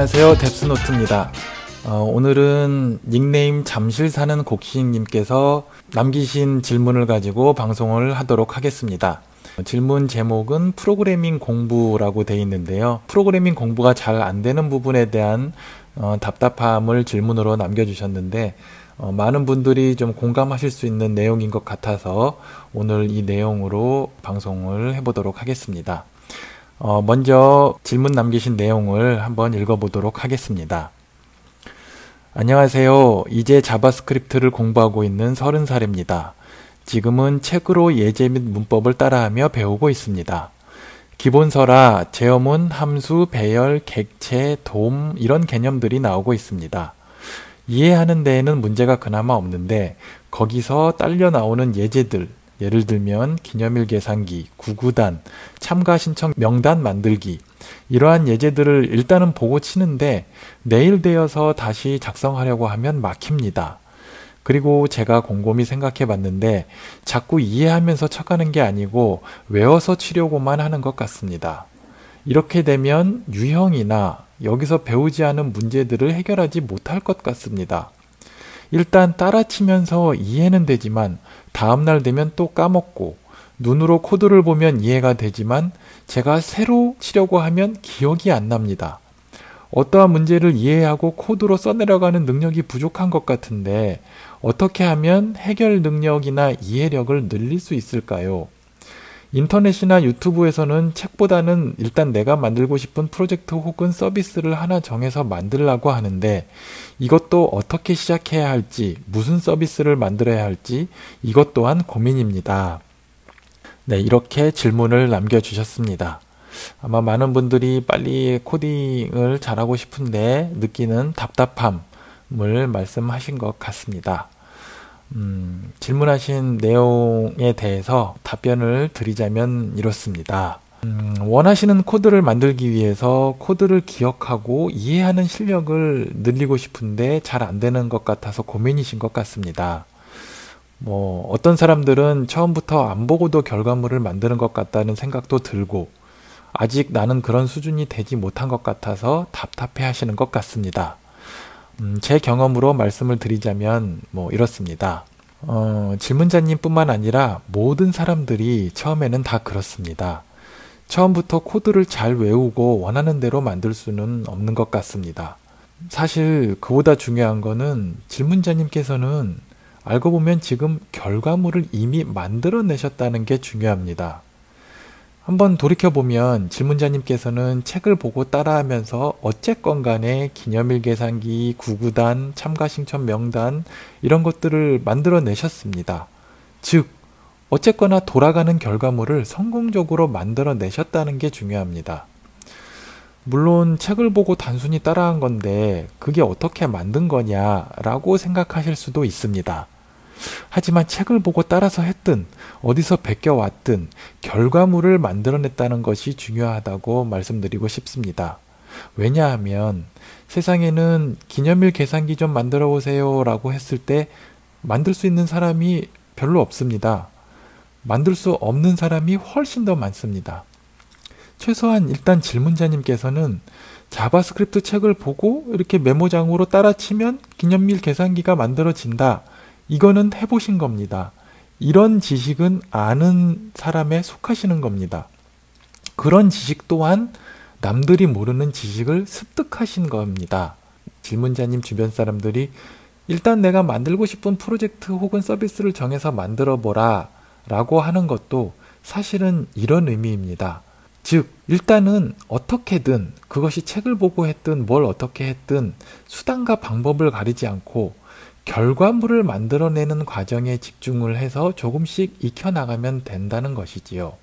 안녕하세요. 뎁스노트입니다. 어, 오늘은 닉네임 잠실 사는 곡식님께서 남기신 질문을 가지고 방송을 하도록 하겠습니다. 질문 제목은 프로그래밍 공부라고 되어 있는데요. 프로그래밍 공부가 잘 안 되는 부분에 대한 어, 답답함을 질문으로 남겨주셨는데 어, 많은 분들이 좀 공감하실 수 있는 내용인 것 같아서 오늘 이 내용으로 방송을 해보도록 하겠습니다. 어, 먼저 질문 남기신 내용을 한번 읽어보도록 하겠습니다. 안녕하세요. 이제 자바스크립트를 공부하고 있는 30살입니다. 지금은 책으로 예제 및 문법을 따라하며 배우고 있습니다. 기본서라 제어문, 함수, 배열, 객체, DOM 이런 개념들이 나오고 있습니다. 이해하는 데에는 문제가 그나마 없는데 거기서 딸려 나오는 예제들 예를 들면 기념일 계산기, 구구단, 참가 신청 명단 만들기 이러한 예제들을 일단은 보고 치는데 내일 되어서 다시 작성하려고 하면 막힙니다. 그리고 제가 곰곰이 생각해 봤는데 자꾸 이해하면서 척하는 게 아니고 외워서 치려고만 하는 것 같습니다. 이렇게 되면 유형이나 여기서 배우지 않은 문제들을 해결하지 못할 것 같습니다. 일단 따라치면서 이해는 되지만 다음날 되면 또 까먹고 눈으로 코드를 보면 이해가 되지만 제가 새로 치려고 하면 기억이 안 납니다. 어떠한 문제를 이해하고 코드로 써내려가는 능력이 부족한 것 같은데 어떻게 하면 해결 능력이나 이해력을 늘릴 수 있을까요? 인터넷이나 유튜브에서는 책보다는 일단 내가 만들고 싶은 프로젝트 혹은 서비스를 하나 정해서 만들라고 하는데 이것도 어떻게 시작해야 할지, 무슨 서비스를 만들어야 할지 이것 또한 고민입니다. 네, 이렇게 질문을 남겨주셨습니다. 아마 많은 분들이 빨리 코딩을 잘하고 싶은데 느끼는 답답함을 말씀하신 것 같습니다. 음, 질문하신 내용에 대해서 답변을 드리자면 이렇습니다. 음, 원하시는 코드를 만들기 위해서 코드를 기억하고 이해하는 실력을 늘리고 싶은데 잘 안 되는 것 같아서 고민이신 것 같습니다. 뭐, 어떤 사람들은 처음부터 안 보고도 결과물을 만드는 것 같다는 생각도 들고, 아직 나는 그런 수준이 되지 못한 것 같아서 답답해 하시는 것 같습니다. 음, 제 경험으로 말씀을 드리자면 뭐 이렇습니다. 어, 질문자님뿐만 아니라 모든 사람들이 처음에는 다 그렇습니다. 처음부터 코드를 잘 외우고 원하는 대로 만들 수는 없는 것 같습니다. 사실 그보다 중요한 거는 질문자님께서는 알고 보면 지금 결과물을 이미 만들어내셨다는 게 중요합니다. 한번 돌이켜보면 질문자님께서는 책을 보고 따라하면서 어쨌건 간에 기념일 계산기, 구구단, 참가 신청 명단 이런 것들을 만들어내셨습니다. 즉, 어쨌거나 돌아가는 결과물을 성공적으로 만들어내셨다는 게 중요합니다. 물론 책을 보고 단순히 따라한 건데 그게 어떻게 만든 거냐라고 생각하실 수도 있습니다. 하지만 책을 보고 따라서 했든 어디서 베껴왔든 결과물을 만들어냈다는 것이 중요하다고 말씀드리고 싶습니다. 왜냐하면 세상에는 기념일 계산기 좀 만들어 보세요 라고 했을 때 만들 수 있는 사람이 별로 없습니다. 만들 수 없는 사람이 훨씬 더 많습니다. 최소한 일단 질문자님께서는 자바스크립트 책을 보고 이렇게 메모장으로 따라치면 기념일 계산기가 만들어진다. 이거는 해보신 겁니다. 이런 지식은 아는 사람에 속하시는 겁니다. 그런 지식 또한 남들이 모르는 지식을 습득하신 겁니다. 질문자님 주변 사람들이 일단 내가 만들고 싶은 프로젝트 혹은 서비스를 정해서 만들어 보라 라고 하는 것도 사실은 이런 의미입니다. 즉, 일단은 어떻게든 그것이 책을 보고 했든 뭘 어떻게 했든 수단과 방법을 가리지 않고 결과물을 만들어내는 과정에 집중을 해서 조금씩 익혀나가면 된다는 것이지요.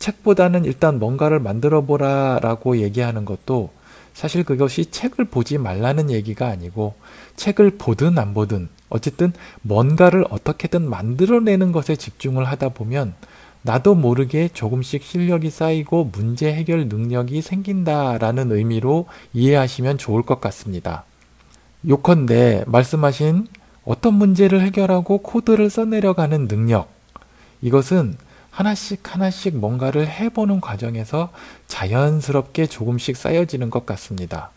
책보다는 일단 뭔가를 만들어 보라 라고 얘기하는 것도 사실 그것이 책을 보지 말라는 얘기가 아니고 책을 보든 안 보든 어쨌든 뭔가를 어떻게든 만들어내는 것에 집중을 하다 보면 나도 모르게 조금씩 실력이 쌓이고 문제 해결 능력이 생긴다라는 의미로 이해하시면 좋을 것 같습니다. 요컨대 말씀하신 어떤 문제를 해결하고 코드를 써내려가는 능력. 이것은 하나씩 하나씩 뭔가를 해보는 과정에서 자연스럽게 조금씩 쌓여지는 것 같습니다.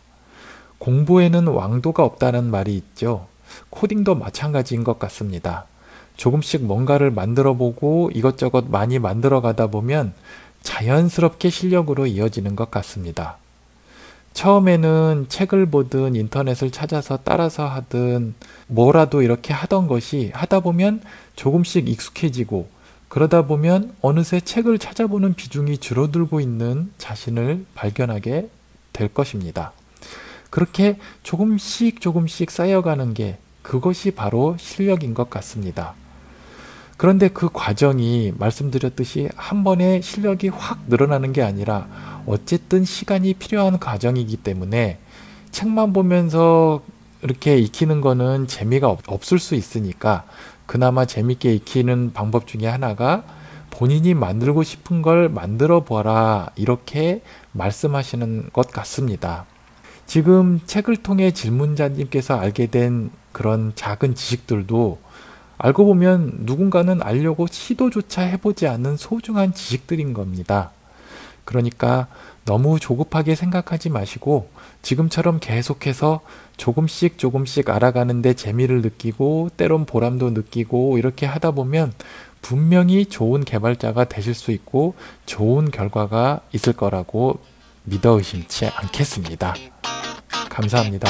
공부에는 왕도가 없다는 말이 있죠. 코딩도 마찬가지인 것 같습니다. 조금씩 뭔가를 만들어 보고 이것저것 많이 만들어 가다 보면 자연스럽게 실력으로 이어지는 것 같습니다. 처음에는 책을 보든 인터넷을 찾아서 따라서 하든 뭐라도 이렇게 하던 것이 하다 보면 조금씩 익숙해지고 그러다 보면 어느새 책을 찾아보는 비중이 줄어들고 있는 자신을 발견하게 될 것입니다. 그렇게 조금씩 조금씩 쌓여가는 게 그것이 바로 실력인 것 같습니다. 그런데 그 과정이 말씀드렸듯이 한 번에 실력이 확 늘어나는 게 아니라 어쨌든 시간이 필요한 과정이기 때문에 책만 보면서 이렇게 익히는 거는 재미가 없, 을 수 있으니까 그나마 재밌게 익히는 방법 중에 하나가 본인이 만들고 싶은 걸 만들어 보라 이렇게 말씀하시는 것 같습니다. 지금 책을 통해 질문자님께서 알게 된 그런 작은 지식들도 알고 보면 누군가는 알려고 시도조차 해보지 않은 소중한 지식들인 겁니다. 그러니까 너무 조급하게 생각하지 마시고 지금처럼 계속해서 조금씩 조금씩 알아가는데 재미를 느끼고 때론 보람도 느끼고 이렇게 하다 보면 분명히 좋은 개발자가 되실 수 있고 좋은 결과가 있을 거라고 믿어 의심치 않겠습니다. 감사합니다.